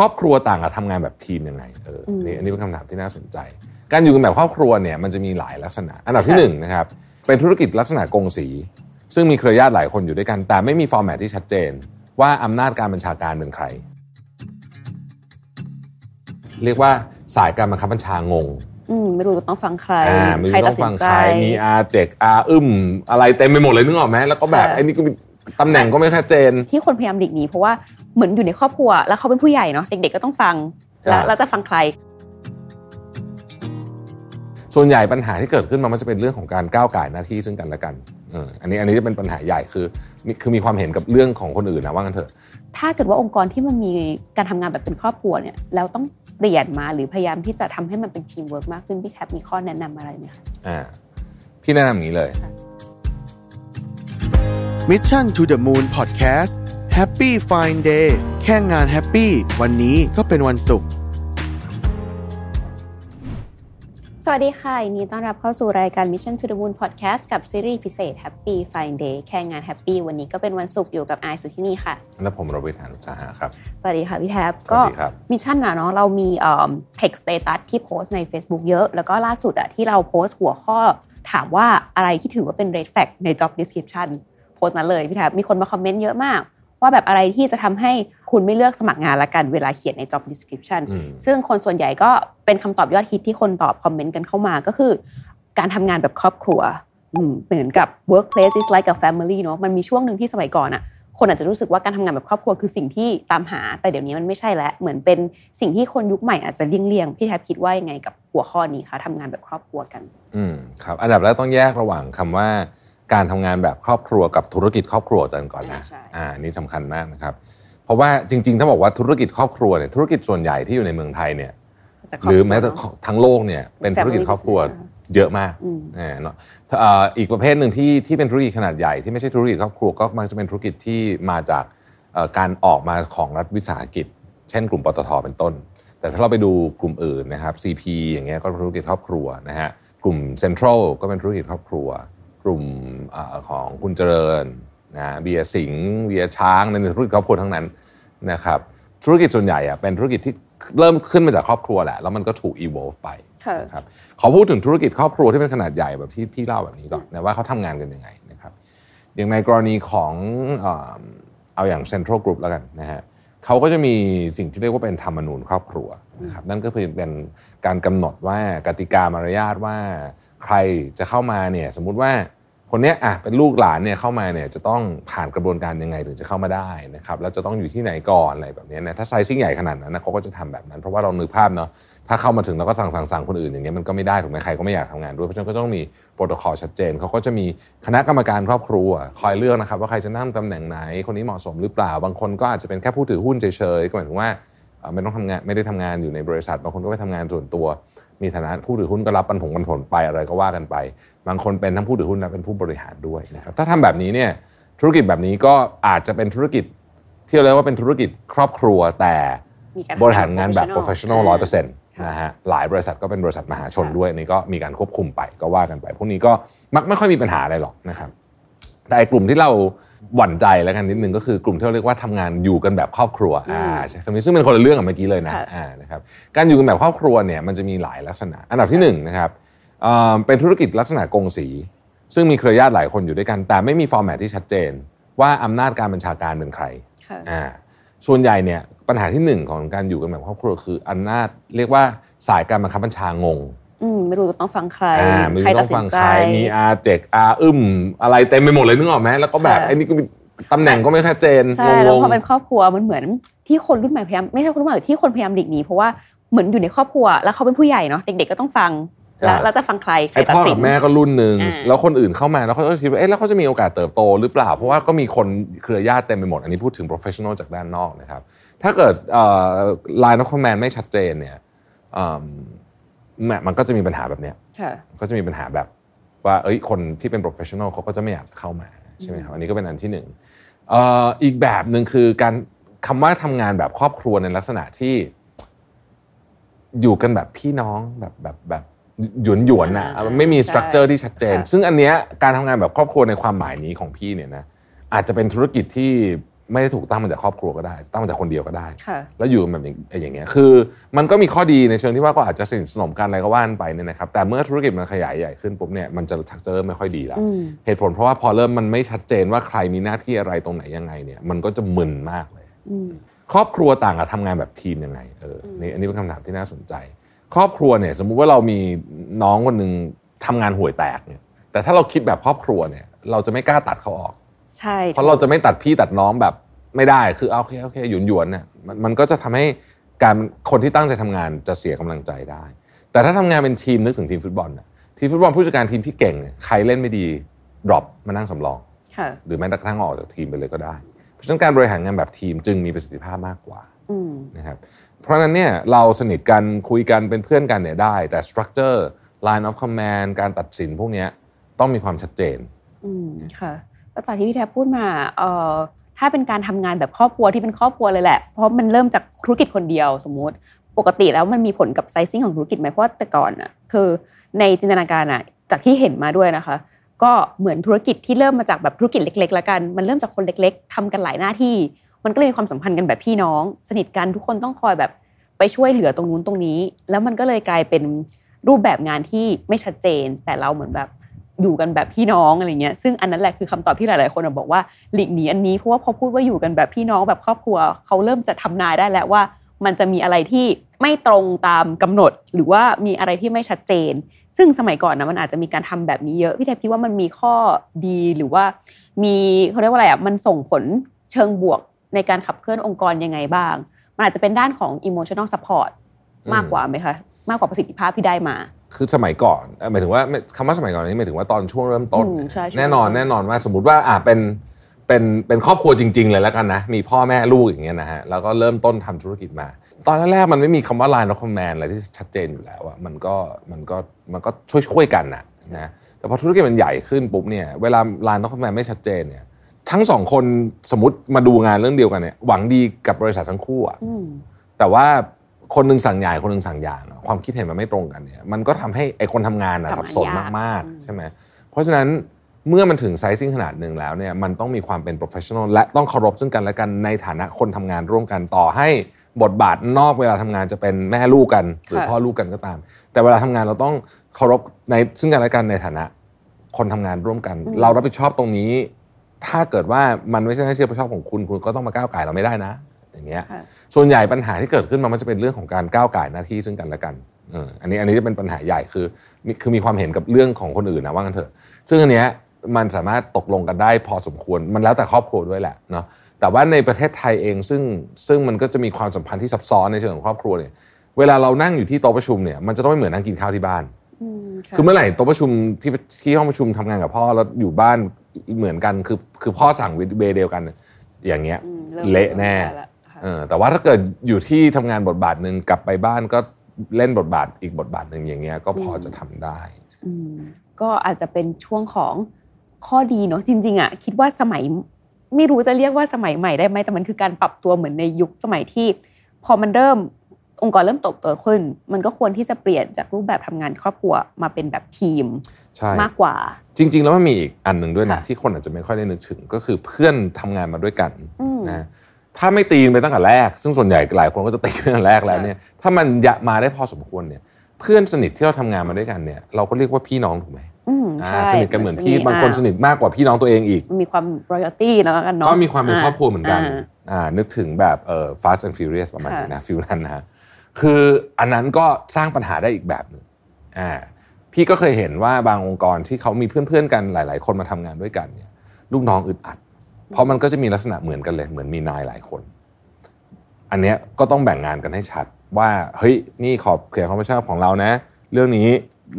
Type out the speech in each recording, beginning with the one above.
รอบครัวต่างกับทำงานแบบทีมยังไงเออนี่อันนี้เป็นคำถามที่น่าสนใจ การอยู่กันแบบครอบครัวเนี่ยมันจะมีหลายลักษณะ อันดับที่หนึ่งนะครับเป็นธุรกิจลักษณะกงสี ซึ่งมีเครือญาติหลายคนอยู่ด้วยกัน แต่ไม่มีฟอร์แมตที่ชัดเจน ว่าอำนาจการบัญชาการเป็นใคร เรียกว่าสายการบังคับบัญชางงอืมไม่รู้จะต้องฟังใครอ่าไม่ใครรู้ตัต้ดองสิฟันงใจใครมีอาเจกอาอึมอะไรเต็มไปหมดเลยนึกออกไหมแล้วก็แบบค่ะไอ้นี่ก็มี ตำแหน่งก็ไม่ชัดเจน ที่คนพยายามหลีกหนีเพราะว่าเหมือนอยู่ในครอบครัว แล้วเขาเป็นผู้ใหญ่เนาะเด็ก ๆ ก็ต้องฟังแล้วอ่าเราจะฟังใคร ส่วนใหญ่ปัญหาที่เกิดขึ้นมันจะเป็นเรื่องของการก้าวก่ายหน้าที่ซึ่งกันและกันเอออันนี้อันนี้จะเป็นปัญหาใหญ่คือมีคือมีความเห็นกับเรื่องของคนอื่นนะว่างั้นเถอะ ถ้าเกิดว่าองค์กรที่มันมีการทำงานแบบเป็นครอบครัวเนี่ยแล้วต้องเปลี่ยนมาหรือพยายามที่จะทำให้มันเป็นทีมเวิร์กมากขึ้นพี่แคปมีข้อแนะนำอะไรไหมคะอ่าพี่แนะนำอย่างนี้เลย Mission to the Moon Podcast Happy Fine Day แค่งาน Happy วันนี้ก็เป็นวันศุกร์สวัสดีค่ะยินดีต้อนรับเข้าสู่รายการ Mission to the Moon Podcast กับซีรีส์พิเศษ Happy Fine Day แค่งาน Happy วันนี้ก็เป็นวันศุกร์อยู่กับไอซ์สุที่นี่ค่ะ และผมรวิศ หาญอุตสาหะครับ สวัสดีค่ะพี่แท็ปสวัสดีครับ Mission นะเนาะเรามีเอ่อ text status ที่โพสต์ใน Facebook เยอะ แล้วก็ล่าสุดอะที่เราโพสต์หัวข้อถามว่าอะไรที่ถือว่าเป็น red flag ใน job description โพสต์นั้นเลยพี่แท็บมีคนมาคอมเมนต์เยอะมาก ว่าแบบอะไรที่จะทำให้คุณไม่เลือกสมัครงานละกันเวลาเขียนใน job description อืมซึ่งคนส่วนใหญ่ก็เป็นคำตอบยอดฮิตที่คนตอบคอมเมนต์กันเข้ามาก็คือ การทำงานแบบครอบครัวอืมเหมือนกับ workplace is like a family เนอะมันมีช่วงหนึ่งที่สมัยก่อนอะคนอาจจะรู้สึกว่าการทำงานแบบครอบครัวคือสิ่งที่ตามหา แต่เดี๋ยวนี้มันไม่ใช่แล้ว เหมือนเป็นสิ่งที่คนยุคใหม่อาจจะเลี่ยงๆพี่แทบคิดว่ายังไงกับหัวข้อนี้คะทำงานแบบครอบครัวกัน อืมครับ อันดับแรกต้องแยกระหว่างคำว่า การทำงานแบบครอบครัวกับธุรกิจครอบครัวกันก่อนนะอ่าใช่อ่านี่สำคัญมากนะครับ เพราะว่าจริง ๆ ถ้าบอกว่าธุรกิจครอบครัวเนี่ยธุรกิจส่วนใหญ่ที่อยู่ในเมืองไทยเนี่ยจะคหบรือแม้คแต่วเนอะทั้งโลกเนี่ยเป็นธุรกิจครอบครัว Family business เยอะมากอืมอ่าเนาะถ้าเอ่ออีกประเภทหนึ่งที่ที่เป็นธุรกิจขนาดใหญ่ที่ไม่ใช่ธุรกิจครอบครัวก็มักจะเป็นธุรกิจที่มาจากเอ่อการออกมาของรัฐวิสาหกิจ เช่น กลุ่มปตทเป็นต้น แต่ถ้าเราไปดูกลุ่มอื่นนะครับ CP อย่างเงี้ยก็เป็นธุรกิจครอบครัวนะฮะกลุ่ม Central ก็เป็นธุรกิจครอบครัว กลุ่มเอ่อของคุณเจริญนะเบียร์สิงห์เบียร์ช้างในนธุรกิจครอบครัวทั้งนั้นนะครับธุรกิจส่วนใหญ่อะเป็นธุรกิจที่เริ่มขึ้นมาจากครอบครัวแหละ แล้วมันก็ถูก evolve ไปค่ะนะครับขอพูดถึงธุรกิจครอบครัวที่เป็นขนาดใหญ่แบบที่พี่เล่าแบบนี้ก่อนนะว่าเขาทำงานกันยังไงนะครับอย่างในกรณีของเอ่อเอาอย่าง Central Group แล้วกันนะฮะเขาก็จะมีสิ่งที่เรียกว่าเป็นธรรมนูญครอบครัวนะครับนั่นก็คือเป็นการกำหนดว่ากติกามารยาทว่า ใครจะเข้ามาเนี่ยสมมุติว่าคนเนี้ยอะเป็นลูกหลานเนี่ยเข้ามาเนี่ยจะต้องผ่านกระบวนการยังไงถึงจะเข้ามาได้นะครับแล้วจะต้องอยู่ที่ไหนก่อนอะไรแบบนี้นะถ้าไซซิ่งใหญ่ขนาดนั้นนะเขาก็จะทำแบบนั้น เพราะว่าเรานึกภาพเนาะถ้าเข้ามาถึงแล้วก็สั่งสั่งสั่งคนอื่นอย่างเงี้ยมันก็ไม่ได้ถูกไหมใครก็ไม่อยากทำงานด้วยเพราะฉะนั้นก็ต้องมีโปรโตคอลชัดเจนเขาก็จะมีคณะกรรมการครอบครัวคอยเลือกนะครับว่าใครจะนั่งตำแหน่งไหน คนนี้เหมาะสมหรือเปล่าบางคนก็อาจจะเป็นแค่ผู้ถือหุ้นเฉยๆก็หมายถึงว่าไม่ต้องทำงานไม่ได้ทำงานอยู่ในบริษัทบางคนก็ไปทำงานส่วนตัว มีฐานะผู้ถือหุ้นก็รับปันผงปันผลไปอะไรก็ว่ากันไป บางคนเป็นทั้งผู้ถือหุ้นและเป็นผู้บริหารด้วยนะครับถ้าทำแบบนี้เนี่ยธุรกิจแบบนี้ก็อาจจะเป็นธุรกิจที่เราเรียกว่าเป็นธุรกิจครอบครัวแต่มีกบริหารงานแบบ professional ร้อยเปอร์เซ็นต์ค่ะนะฮะหลายบริษัทก็เป็นบริษัทมหาชนด้วยอันนี่ก็มีการควบคุมไปก็ว่ากันไป พวกนี้ก็มักไม่ค่อยมีปัญหาอะไรหรอกนะครับ แต่ไอ้กลุ่มที่เราหวั่นใจแล้วกันนิดนึงก็คือกลุ่มที่เราเรียกว่าทำงานอยู่กันแบบครอบครัวอ่าใช่คำนี้ซึ่งเป็นคนละเรื่องกับเมื่อกี้เลยนะค่ะอ่านะครับการอยู่กันแบบครอบครัวเนี่ยมันจะมีหลายลักษณะ อันดับที่หนึ่งนะครับเอ่อเป็นธุรกิจลักษณะกงสี ซึ่งมีเครือญาติหลายคนอยู่ด้วยกัน แต่ไม่มีฟอร์แมตที่ชัดเจน ว่าอำนาจการบัญชาการเป็นใครค่ะอ่าส่วนใหญ่เนี่ยปัญหาที่หนึ่งของการอยู่กันแบบครอบครัวคืออำนาจเรียกว่าสายการบังคับบัญชางงอืม ไม่รู้จะต้องฟังใครอ่าไม่ใครรู้ตัต้ดองสิฟันงใจใครมีอาเจกอาอึมอะไรเต็มไปหมดเลยนึกออกไหมแล้วก็แบบค่ะไอ้นี่ก็มีตำแหน่งก็ไม่ชัดเจนใช่งแล้วงพอเป็นครอบครัวมันเหมือนที่คนรุ่นใหม่พยายามไม่ใช่คนรุ่นใหม่ที่คนพยายามหลีกหนีเพราะว่าเหมือนอยู่ในครอบครัว แล้วเขาเป็นผู้ใหญ่เนาะเด็กๆก็ต้องฟังแล้วเราจะฟังใครๆใครไอ้ตัดพ่อสิกันบแม่ก็รุ่นหนึ่งอ่าแล้วคนอื่นเข้ามาแล้วเขาก็คิดว่าเอ๊ะแล้วเขาจะมีโอกาสเติบโตหรือเปล่า เพราะว่าก็มีคนเครือญาติเต็มไปหมด อันนี้พูดถึง professional จากด้านนอกนะครับ ถ้าเกิดเอ่อ line of command ไม่ชัดเจนเนี่ยอื มแหม่มันก็จะมีปัญหาแบบเนี้ยค่ะก็จะมีปัญหาแบบว่าเอ้ยคนที่เป็น professional เขาก็จะไม่อยากจะเข้ามาใช่ไหมครับอันนี้ก็เป็นอันที่หนึ่งเอ่ออีกแบบหนึ่งคือการคำว่าทำงานแบบครอบครัวในลักษณะที่ อยู่กันแบบพี่น้องแบบแบบแบบหยวนหยวนๆน่ะอ่าไม่มีใช่สตรัคเจอร์ที่ชัดเจนค่ะซึ่งอันเนี้ยการทำงานแบบครอบครัวในความหมายนี้ของพี่เนี่ยนะอาจจะเป็นธุรกิจที่ ไม่ได้ถูกตั้งมาจากครอบครัวก็ได้ ตั้งมาจากคนเดียวก็ได้ค่ะแล้วอยู่กันแบบอย่างอย่างเงี้ยคือ มันก็มีข้อดีในเชิงที่ว่าก็อาจจะสนิทสนมกันอะไรก็ว่านไปเนี่ยนะครับแต่เมื่อธุรกิจมันขยายใหญ่ขึ้นปุ๊บเนี่ยมันจะชักจะเริ่มไม่ค่อยดีแล้วอืมเหตุผลเพราะว่าพอเริ่มมันไม่ชัดเจนว่าใครมีหน้าที่อะไรตรงไหนยังไงเนี่ยมันก็จะมึนมากเลยอืมครอบครัวต่างกับทำงานแบบทีมยังไงเอออืมนี่อันนี้เป็นคำถามที่น่าสนใจ ครอบครัวเนี่ย สมมุติว่าเรามีน้องคนหนึ่งทำงานห่วยแตกเนี่ยแต่ถ้าเราคิดแบบครอบครัวเนี่ย เราจะไม่กล้าตัดเขาออก ใช่เพราะเราจะไม่ตัดพี่ตัดน้องแบบไม่ได้คือเอาโอเคโอเคหยวนหยวนๆเนี่ยมันมันก็จะทำให้การคนที่ตั้งใจทำงานจะเสียกำลังใจได้ แต่ถ้าทำงานเป็นทีมนึกถึงทีมฟุตบอลนะทีมฟุตบอลผู้จัดการทีมที่เก่งเนี่ยใครเล่นไม่ดีดรอปมานั่งสำรองค่ะหรือแม้กระทั่งออกจากทีมไปเลยก็ได้ เพราะฉะนั้นการบริหารงานแบบทีมจึงมีประสิทธิภาพมากกว่าอืมนะครับเพราะฉะนั้นเนี่ยเราสนิทกันคุยกันเป็นเพื่อนกันเนี่ยได้ แต่ structure line of command การตัดสินพวกเนี้ยต้องมีความชัดเจนอืมค่ะ แล้วจากที่พี่แทบพูดมาเอ่อถ้าเป็นการทำงานแบบครอบครัวที่เป็นครอบครัวเลยแหละ เพราะมันเริ่มจากธุรกิจคนเดียวสมมุติ ปกติแล้วมันมีผลกับไซซิ่งของธุรกิจไหมเพราะแต่ก่อนอะคือในจินตนาการอะจากที่เห็นมาด้วยนะคะ ก็เหมือนธุรกิจที่เริ่มมาจากแบบธุรกิจเล็กๆแล้วกัน มันเริ่มจากคนเล็ก ๆทำกันหลายหน้าที่ มันก็เลยมีความสัมพันธ์กันแบบพี่น้อง สนิทกันทุกคนต้องคอยแบบไปช่วยเหลือตรงนู้นตรงนี้ แล้วมันก็เลยกลายเป็นรูปแบบงานที่ไม่ชัดเจน แต่เราเหมือนแบบ อยู่กันแบบพี่น้องอะไรเงี้ยซึ่งอันนั้นแหละคือคำตอบที่หลาย ๆ คนบอกว่าหลีกหนีอันนี้เพราะว่าพอพูดว่าอยู่กันแบบพี่น้องแบบครอบครัวเขาเริ่มจะทำนายได้แล้วว่า มันจะมีอะไรที่ไม่ตรงตามกำหนด หรือว่ามีอะไรที่ไม่ชัดเจน ซึ่งสมัยก่อนนะมันอาจจะมีการทำแบบนี้เยอะพี่แทบคิดว่ามันมีข้อดีหรือว่า มีเขาเรียกว่าอะไรอะมันส่งผลเชิงบวกในการขับเคลื่อนองค์กรยังไงบ้าง มันอาจจะเป็นด้านของ emotional support มากกว่าไหมคะมากกว่าประสิทธิภาพที่ได้มา คือสมัยก่อนเอ่อหมายถึงว่าไม่คำว่าสมัยก่อนนี้หมายถึงว่าตอนช่วงเริ่มต้นอืมใช่ช่วงแน่นอนเริ่มต้นแน่นอนว่าสมมติว่าอะเป็นเป็นเป็นครอบครัวจริง ๆ เลยแล้วกันนะ มีพ่อแม่ลูกอย่างเงี้ยนะฮะแล้วก็เริ่มต้นทำธุรกิจมา ตอนแรกๆมันไม่มีคำว่า line of command อะไรที่ชัดเจนอยู่แล้วอะมันก็มันก็มันก็ช่วยช่วยๆกันนะนะแต่พอธุรกิจมันใหญ่ขึ้นปุ๊บเนี่ยเวลา line of command ไม่ชัดเจนเนี่ยทั้งสองคนสมมติมาดูงานเรื่องเดียวกันเนี่ยหวังดีกับบริษัททั้งคู่อะอืมแต่ว่า คนหนึงสั่งใหญ่คนหนึงสั่งอย่างอะความคิดเห็นมันไม่ตรงกันเนี่ยมันก็ทำให้ไอคนทำงานอะทำงานสับสนยากมากอืมๆใช่ไหมเพราะฉะนั้นเมื่อมันถึงไซซิ่งขนาดหนึ่งแล้วเนี่ยมันต้องมีความเป็น professional และต้องเคารพซึ่งกันและกันในฐานะคนทำงานร่วมกันต่อให้บทบาทนอกเวลาทำงานจะเป็นแม่ลูกกัน หรือค่ะพ่อลูกกันก็ตาม แต่เวลาทำงานเราต้องเคารพในซึ่งกันและกันในฐานะคนทำงานร่วมกัน เรารับผิดชอบตรงนี้ ถ้าเกิดว่ามันไม่ใช่หน้าที่รับผิดชอบของคุณ คุณก็ต้องมาก้าวไก่ายเราไม่ได้นะ อย่างเงี้ยค่ะส่วนใหญ่ปัญหาที่เกิดขึ้นมันจะเป็นเรื่องของการก้าวไก่ายหน้าที่ซึ่งกันและกันเอออันนี้อันนี้จะเป็นปัญหาใหญ่คือมีคือมีความเห็นกับเรื่องของคนอื่นนะว่างั้นเถอะ ซึ่งอันเนี้ยมันสามารถตกลงกันได้พอสมควรมันแล้วแต่ครอบครัวด้วยแหละเนาะแต่ว่าในประเทศไทยเองซึ่งซึ่งมันก็จะมีความสัมพันธ์ที่ซับซ้อนในเชิงของครอบครัวเนี่ยเวลาเรานั่งอยู่ที่โต๊ะประชุมเนี่ยมันจะต้องไม่เหมือนนั่งกินข้าวที่บ้านอืมะคือเมื่อไหร่โต๊ะประชุมที่ที่ห้องประชุมทำงานกับพ่อแล้วอยู่บ้านเหมือนกันคือคือพ่อสั่งเวย์เดียวกัน อย่างเงี้ยอืมริ่มเละแน่ล้วค่ะเออ แต่ว่าถ้าเกิดอยู่ที่ทำงานบทบาทหนึ่งกลับไปบ้านก็เล่นบทบาทอีกบทบาทหนึ่งอย่างเงี้ยก็พอจะทำได้อืมก็อาจจะเป็นช่วงของข้อดีเนาะจริง ๆอะคิดว่าสมัยไม่รู้จะเรียกว่าสมัยใหม่ได้ไหมแต่มันคือการปรับตัวเหมือนในยุคสมัยที่ พอมันเริ่มองค์กรเริ่มโตโตขึ้น มันก็ควรที่จะเปลี่ยนจากรูปแบบทำงานครอบครัวมาเป็นแบบทีมใช่มากกว่า จริง ๆ แล้วมันมีอีกอันหนึ่งด้วยนะค่ะที่คนอาจจะไม่ค่อยได้นึกถึงก็คือเพื่อนทำงานมาด้วยกันอืมนะ ถ้าไม่ตีกันไปตั้งแต่แรก ซึ่งส่วนใหญ่หลายคนก็จะตีกันตั้งแต่แรกแล้วเนี่ยถ้ามันยะมาได้พอสมควรเนี่ยเพื่อนสนิทที่เราทำงานมาด้วยกันเนี่ยเราก็เรียกว่าพี่น้องถูกไหมอืมอ่าใช่สนิทกันเหมือนพี่จะบางคนสนิทมากกว่าพี่น้องตัวเองอีกมันมีความ royalty แล้วกันเนาะก็มีความเป็นครอบครัวเหมือนกันอ่าอ่านึกถึงแบบเอ่อ Fast and Furious ประมาณค่ะนี้นะฟิลนั้นนะฮะคืออันนั้นก็สร้างปัญหาได้อีกแบบหนึ่งอ่าพี่ก็เคยเห็นว่าบางองค์กรที่เขามีเพื่อนๆกันหลาย ๆ คนมาทำงานด้วยกันเนี่ยลูกน้องอึดอัด เพราะมันก็จะมีลักษณะเหมือนกันเลย เหมือนมีนายหลายคน อันเนี้ยก็ต้องแบ่งงานกันให้ชัด ว่าเฮ้ยนี่ขอบเขตความรับผิดชอบของเรานะ เรื่องนี้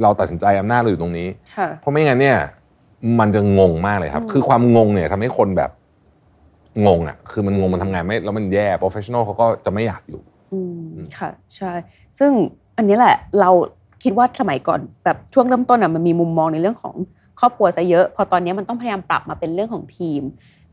เราตัดสินใจอำนาจเราอยู่ตรงนี้ค่ะเพราะไม่งั้นเนี่ย มันจะงงมากเลยครับอืมคือความงงเนี่ยทำให้คนแบบงงอะ คือมันงงมันทำงานไม่แล้วมันแย่ professional เขาก็จะไม่อยากอยู่อืมค่ะใช่ ซึ่งอันนี้แหละเราคิดว่าสมัยก่อนแบบช่วงเริ่มต้นอะมันมีมุมมองในเรื่องของครอบครัวซะเยอะ พอตอนนี้มันต้องพยายามปรับมาเป็นเรื่องของทีม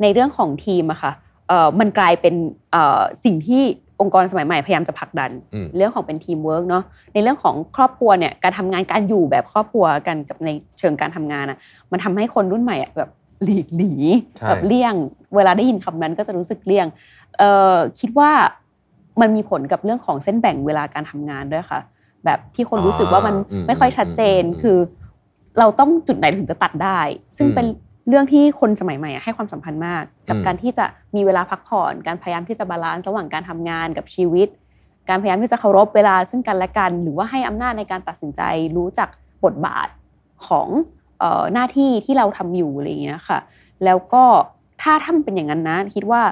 ในเรื่องของทีมอะค่ะเอ่อมันกลายเป็นเอ่อสิ่งที่องค์กรสมัยใหม่พยายามจะผลักดันอืมเรื่องของเป็นทีมเวิร์กเนาะในเรื่องของครอบครัวเนี่ยการทำงานการอยู่แบบครอบครัวกันกับในเชิงการทำงานอะมันทำให้คนรุ่นใหม่อะแบบหลีกหนีใช่แบบเลี่ยง เวลาได้ยินคำนั้นก็จะรู้สึกเลี่ยงเอ่อคิดว่ามันมีผลกับเรื่องของเส้นแบ่งเวลาการทำงานด้วยค่ะ แบบที่คนรู้สึกว่ามันอืมไม่ค่อยชัดเจนอืมอืมคือ เราต้องจุดไหนถึงจะตัดได้ ซึ่งอืมเป็น เรื่องที่คนสมัยใหม่อะให้ความสำคัญมาก กับอืมการที่จะมีเวลาพักผ่อน การพยายามที่จะ balance ระหว่างการทำงานกับชีวิต การพยายามที่จะเคารพเวลาซึ่งกันและกัน หรือว่าให้อำนาจในการตัดสินใจรู้จักบทบาทของเอ่อหน้าที่ที่เราทำอยู่อะไรอย่างเงี้ยค่ะ แล้วก็ถ้าทำเป็นอย่างนั้นนะคิดว่า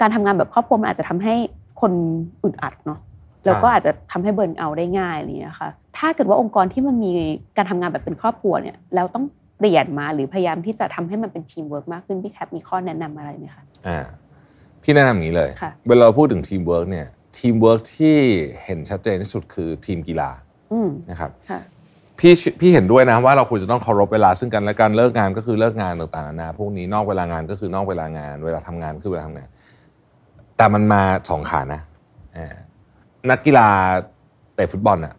การทำงานแบบครอบครัวมันอาจจะทำให้คนอึดอัดเนาะแล้วก็อาจจะทำให้ burnout ได้ง่ายอะไรอย่างเงี้ยค่ะ ถ้าเกิดว่าองค์กรที่มันมีการทำงานแบบเป็นครอบครัวเนี่ยแล้วต้อง เปลี่ยนมาหรือพยายามที่จะทำให้มันเป็นทีมเวิร์กมากขึ้นพี่แท็ปมีข้อแนะนำอะไรไหมคะอ่าพี่แนะนำอย่างนี้เลยค่ะเวลาเราพูดถึงทีมเวิร์กเนี่ยทีมเวิร์กที่เห็นชัดเจนที่สุดคือทีมกีฬาอืมนะครับค่ะพี่พี่เห็นด้วยนะว่าเราควรจะต้องเคารพเวลาซึ่งกันและกันเลิกงานก็คือเลิกงานต่างๆนานาพวกนี้นอกเวลางานก็คือนอกเวลางาน เวลาทำงานคือเวลาทำงาน แต่มันมาสองขานะอ่านักกีฬาเตะฟุตบอลอะ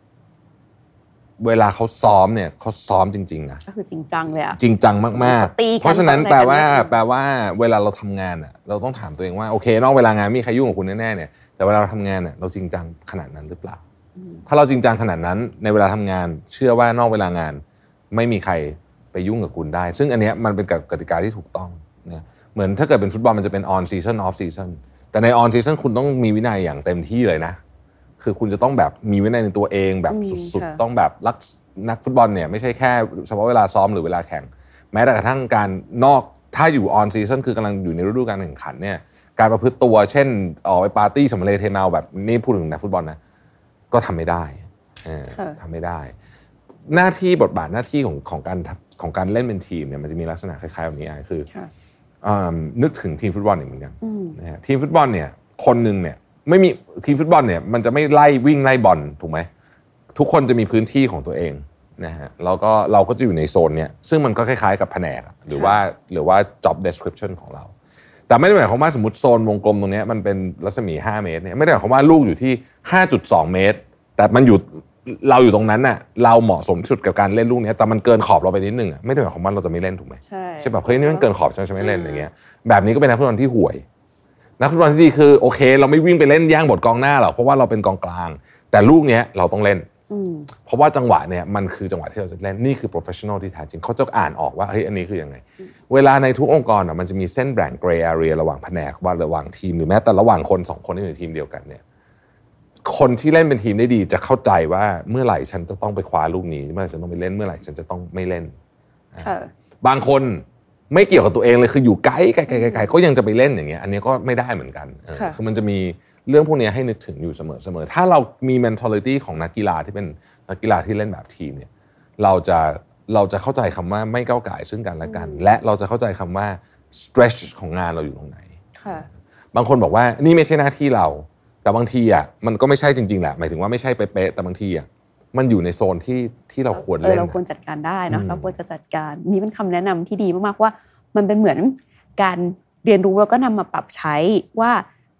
เวลาเขาซ้อมเนี่ยเขาซ้อมจริงๆนะก็คือจริงจังเลยอะจริงจังมากตีกันๆเพราะฉะนั้นอะไรกันแปลว่าเนี่ยแปลว่าเวลาเราทำงานอะเราต้องถามตัวเองว่าโอเค นอกเวลางานไม่มีใครยุ่งกับคุณแน่ๆเนี่ยแต่เวลาเราทำงานอะเราจริงจังขนาดนั้นหรือเปล่าอืมถ้าเราจริงจังขนาดนั้นในเวลาทำงาน เชื่อว่านอกเวลางาน ไม่มีใครไปยุ่งกับคุณได้ ซึ่งอันเนี้ยมันเป็นกติกาที่ถูกต้องนะเหมือนถ้าเกิดเป็นฟุตบอลมันจะเป็น on season off season แต่ใน on season คุณต้องมีวินัยอย่างเต็มที่เลยนะ คือคุณจะต้องแบบมีวินัยในตัวเองแบบอืมสุดค่ะๆต้องแบบรักนักฟุตบอลเนี่ยไม่ใช่แค่เฉพาะเวลาซ้อมหรือเวลาแข่ง แม้แต่กระทั่งการนอกถ้าอยู่ on season คือกำลังอยู่ในฤดูการแข่งขันเนี่ยการประพฤติตัวเช่นออกไปปาร์ตี้สำเร็จเทเมาแบบนี่พูดถึงนักฟุตบอลนะก็ทำไม่ได้เออค่ะทำไม่ได้ หน้าที่บทบาทหน้าที่ของของการของการเล่นเป็นทีมเนี่ยมันจะมีลักษณะคล้ายๆแบบนี้อะคือค่ะอ่านึกถึงทีมฟุตบอลอีกเหมือนกันอืมนะฮะทีมฟุตบอลเนี่ยคนหนึ่งเนี่ย ไม่มีทีมฟุตบอลเนี่ยมันจะไม่ไล่วิ่งไล่บอลถูกไหมทุกคนจะมีพื้นที่ของตัวเองนะฮะแล้วก็เราก็จะอยู่ในโซนเนี่ยซึ่งมันก็คล้ายๆกับแผนกอะหรือว่าหรือว่า job description ของเรา แต่ไม่ได้หมายความว่าสมมติโซนวงกลมตรงเนี้ยมันเป็นรัศมี 5 เมตรเนี่ยไม่ได้หมายความว่าลูกอยู่ที่ 5.2 เมตร แต่มันอยู่เราอยู่ตรงนั้นน่ะเราเหมาะสมที่สุดกับการเล่นลูกเนี้ยแต่มันเกินขอบเราไปนิดนึงอะไม่ได้หมายความว่าเราจะไม่เล่นถูกไหมใช่ใช่แบบเฮ้ยนี่มันเกินขอบฉันจะไม่เล่นอย่างเงี้ยแบบนี้ก็เป็นนักฟุตบอลที่ห่วย นักฟุตบอลที่ดีคือโอเค เราไม่วิ่งไปเล่นแย่งบทกองหน้าหรอกเพราะว่าเราเป็นกองกลาง แต่ลูกเนี้ยเราต้องเล่นอืมเพราะว่าจังหวะเนี่ยมันคือจังหวะที่เราจะเล่นนี่คือ professional ที่แท้จริงเขาจะอ่านออกว่าเฮ้ยอันนี้คือยังไง เวลาในทุกองค์กรอะมันจะมีเส้นแบ่ง gray area ระหว่างแผนกว่าระหว่างทีมหรือแม้แต่ระหว่างคนสองคนที่อยู่ในทีมเดียวกันเนี่ยคนที่เล่นเป็นทีมได้ดีจะเข้าใจว่าเมื่อไหร่ฉันจะต้องไปคว้าลูกนี้เมื่อไหร่ฉันต้องไปเล่นเมื่อไหร่ฉันจะต้องไม่เล่นค่ะบางคน ไม่เกี่ยวกับตัวเองเลยคืออยู่ไกลไกลไกลไกลก็ยังจะไปเล่นอย่างเงี้ยอันนี้ก็ไม่ได้เหมือนกันเออค่ะคือมันจะมีเรื่องพวกนี้ให้นึกถึงอยู่เสมอเสมอถ้าเรามี mentality ของนักกีฬาที่เป็นนักกีฬาที่เล่นแบบทีมเนี่ยเราจะเราจะเข้าใจคำว่าไม่ก้าวไก่ายซึ่งกันและกัน และเราจะเข้าใจคำว่า stretch ของงานเราอยู่ตรงไหนค่ะบางคนบอกว่านี่ไม่ใช่หน้าที่เรา แต่บางทีอะมันก็ไม่ใช่จริงๆแหละหมายถึงว่าไม่ใช่เป๊ะๆแต่บางทีอะ มันอยู่ในโซนที่ที่เราควรเออเล่นเราอะควรจัดการได้เนอะอืมเราควรจะจัดการนี่เป็นคำแนะนำที่ดีมากๆว่า มันเป็นเหมือนการเรียนรู้แล้วก็นำมาปรับใช้ว่า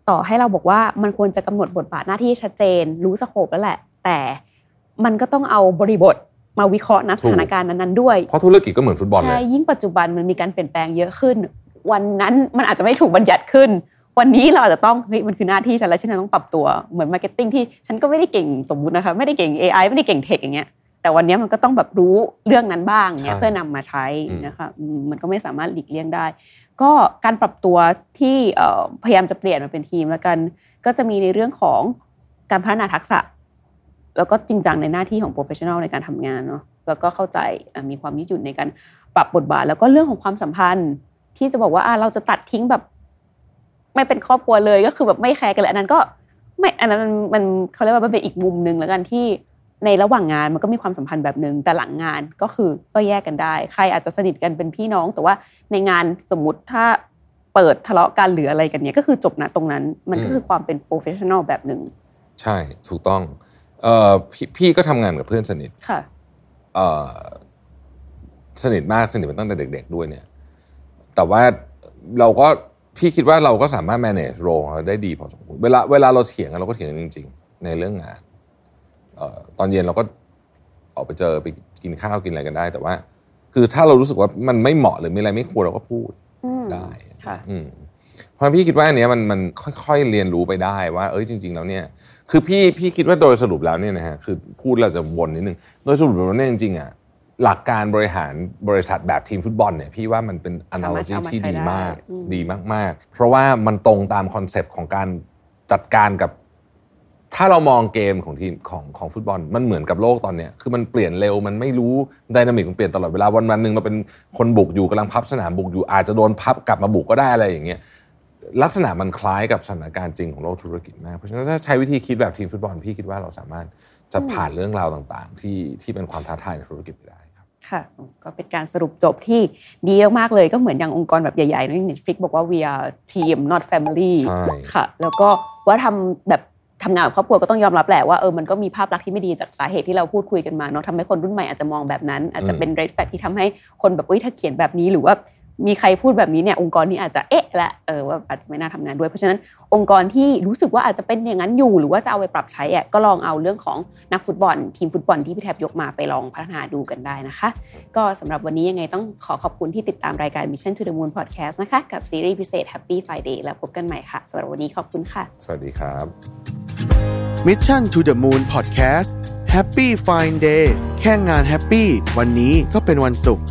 ต่อให้เราบอกว่ามันควรจะกำหนดบทบาทหน้าที่ชัดเจน รู้สโคปแล้วแหละ แต่มันก็ต้องเอาบริบทมาวิเคราะห์ณสถานการณ์นั้นๆด้วย เพราะธุรกิจก็เหมือนฟุตบอลเลใช่ยยิ่งปัจจุบันมันมีการเปลี่ยนแปลงเยอะขึ้น วันนั้นมันอาจจะไม่ถูกบัญญัติขึ้น วันนี้เราอาจจะต้องเฮ้ยมันคือหน้าที่ฉันแล้วฉันต้องปรับตัวเหมือน marketing ที่ฉันก็ไม่ได้เก่งสมมตินะคะไม่ได้เก่ง AI ไม่ได้เก่ง tech อย่างเงี้ยแต่วันนี้มันก็ต้องแบบรู้เรื่องนั้นบ้างเนี้ยเพื่อนำมาใช้นะคะมันก็ไม่สามารถหลีกเลี่ยงได้ ก็การปรับตัวที่พยายามจะเปลี่ยนมาเป็นทีมแล้วกัน ก็จะมีในเรื่องของการพัฒนาทักษะ แล้วก็จริงจังในหน้าที่ของ professional ในการทำงานเนาะแล้วก็เข้าใจมีความยืดหยุ่นในการปรับบทบาท แล้วก็เรื่องของความสัมพันธ์ ที่จะบอกว่าเราจะตัดทิ้งแบบ ไม่เป็นครอบครัวเลยก็คือแบบไม่แคร์กันเลยอันนั้นก็ไม่อันนั้นมันมันเขาเรียกว่ามันเป็นอีกมุมหนึ่งแล้วกันที่ในระหว่างงานมันก็มีความสัมพันธ์แบบหนึ่งแต่หลังงานก็คือก็แยกกันได้ ใครอาจจะสนิทกันเป็นพี่น้อง แต่ว่าในงานสมมุติถ้าเปิดทะเลาะกันหรืออะไรกันเนี้ยก็คือจบนะตรงนั้น มันก็คือความเป็น professional แบบหนึ่งใช่ถูกต้องเอ่อพี่พี่ก็ทำงานกับเพื่อนสนิทค่ะเอ่อสนิทมากสนิทมาตั้งแต่เด็ก ๆ ด้วยเนี่ย แต่ว่าเราก็ พี่คิดว่าเราก็สามารถ manage role ของเราได้ดีพอสมควรเวลาเวลาเราเถียงกันเราก็เถียงกันจริง ๆ ในเรื่องงานเอ่อตอนเย็นเราก็ออกไปเจอไปกินข้าวกินอะไรกันได้ แต่ว่า คือถ้าเรารู้สึกว่ามันไม่เหมาะหรือมีอะไรไม่ควรเราก็พูดอืมได้ค่ะอืมเพราะฉะนั้นพี่คิดว่าอันเนี้ยมันมันค่อยๆเรียนรู้ไปได้ว่า เอ้ยจริง ๆ แล้วเนี่ย คือพี่พี่คิดว่าโดยสรุปแล้วเนี่ยนะฮะคือพูดเราจะวนนิดนึงโดยสรุปแล้วเนี่ยจริงๆอะ หลักการบริหารบริษัทแบบทีมฟุตบอลเนี่ยพี่ว่ามันเป็นสามารถ analogy เอามาที่ใช้ดีได้มากอืมดีมาก ๆ เพราะว่ามันตรงตาม concept ของการจัดการกับ ถ้าเรามองเกมของทีมของของฟุตบอล มันเหมือนกับโลกตอนเนี้ยคือมันเปลี่ยนเร็วมันไม่รู้ dynamic มันเปลี่ยนตลอดเวลาวันวันๆหนึ่งเราเป็นคนบุกอยู่กำลังพับสนามบุกอยู่อาจจะโดนพับกลับมาบุกก็ได้อะไรอย่างเงี้ยลักษณะมันคล้ายกับสถานการณ์จริงของโลกธุรกิจมาก เพราะฉะนั้นถ้าใช้วิธีคิดแบบทีมฟุตบอลพี่คิดว่าเราสามารถจะผ่านเรื่องราวต่าง ๆ ที่ที่เป็นความท้าทายในธุรกิจไปได้ ครับค่ะก็เป็นการสรุปจบที่ดีมากๆเลยก็เหมือนอย่างองค์กรแบบใหญ่ๆนะอย่าง Netflix บอกว่า we are team not family ใช่ค่ะ แล้วก็ว่าทำแบบทำงานกับครอบครัวก็ต้องยอมรับแหละว่าเออมันก็มีภาพลักษณ์ที่ไม่ดีจากสาเหตุที่เราพูดคุยกันมาเนาะทำให้คนรุ่นใหม่อาจจะมองแบบนั้น อาจจะเป็น red flag ที่ทำให้คนแบบเอ้ยถ้าเขียนแบบนี้หรือว่า มีใครพูดแบบนี้เนี่ยองค์กรนี้อาจจะเอ๊ะละเออว่าอาจจะไม่น่าทำงานด้วย เพราะฉะนั้นองค์กรที่รู้สึกว่าอาจจะเป็นอย่างนั้นอยู่ หรือว่าจะเอาไปปรับใช้อะก็ลองเอาเรื่องของนักฟุตบอล ทีมฟุตบอลที่พี่แทบยกมาไปลองพัฒนาดูกันได้นะคะ ก็สำหรับวันนี้ยังไงต้องขอขอบคุณที่ติดตามรายการ Mission to the Moon Podcast นะคะกับซีรีส์พิเศษ Happy Friday แล้วพบกันใหม่ค่ะสำหรับวันนี้ขอบคุณค่ะ สวัสดีครับ Mission to the Moon Podcast Happy Fine Day แค่งานแฮปปี้วันนี้ก็เป็นวันศุกร์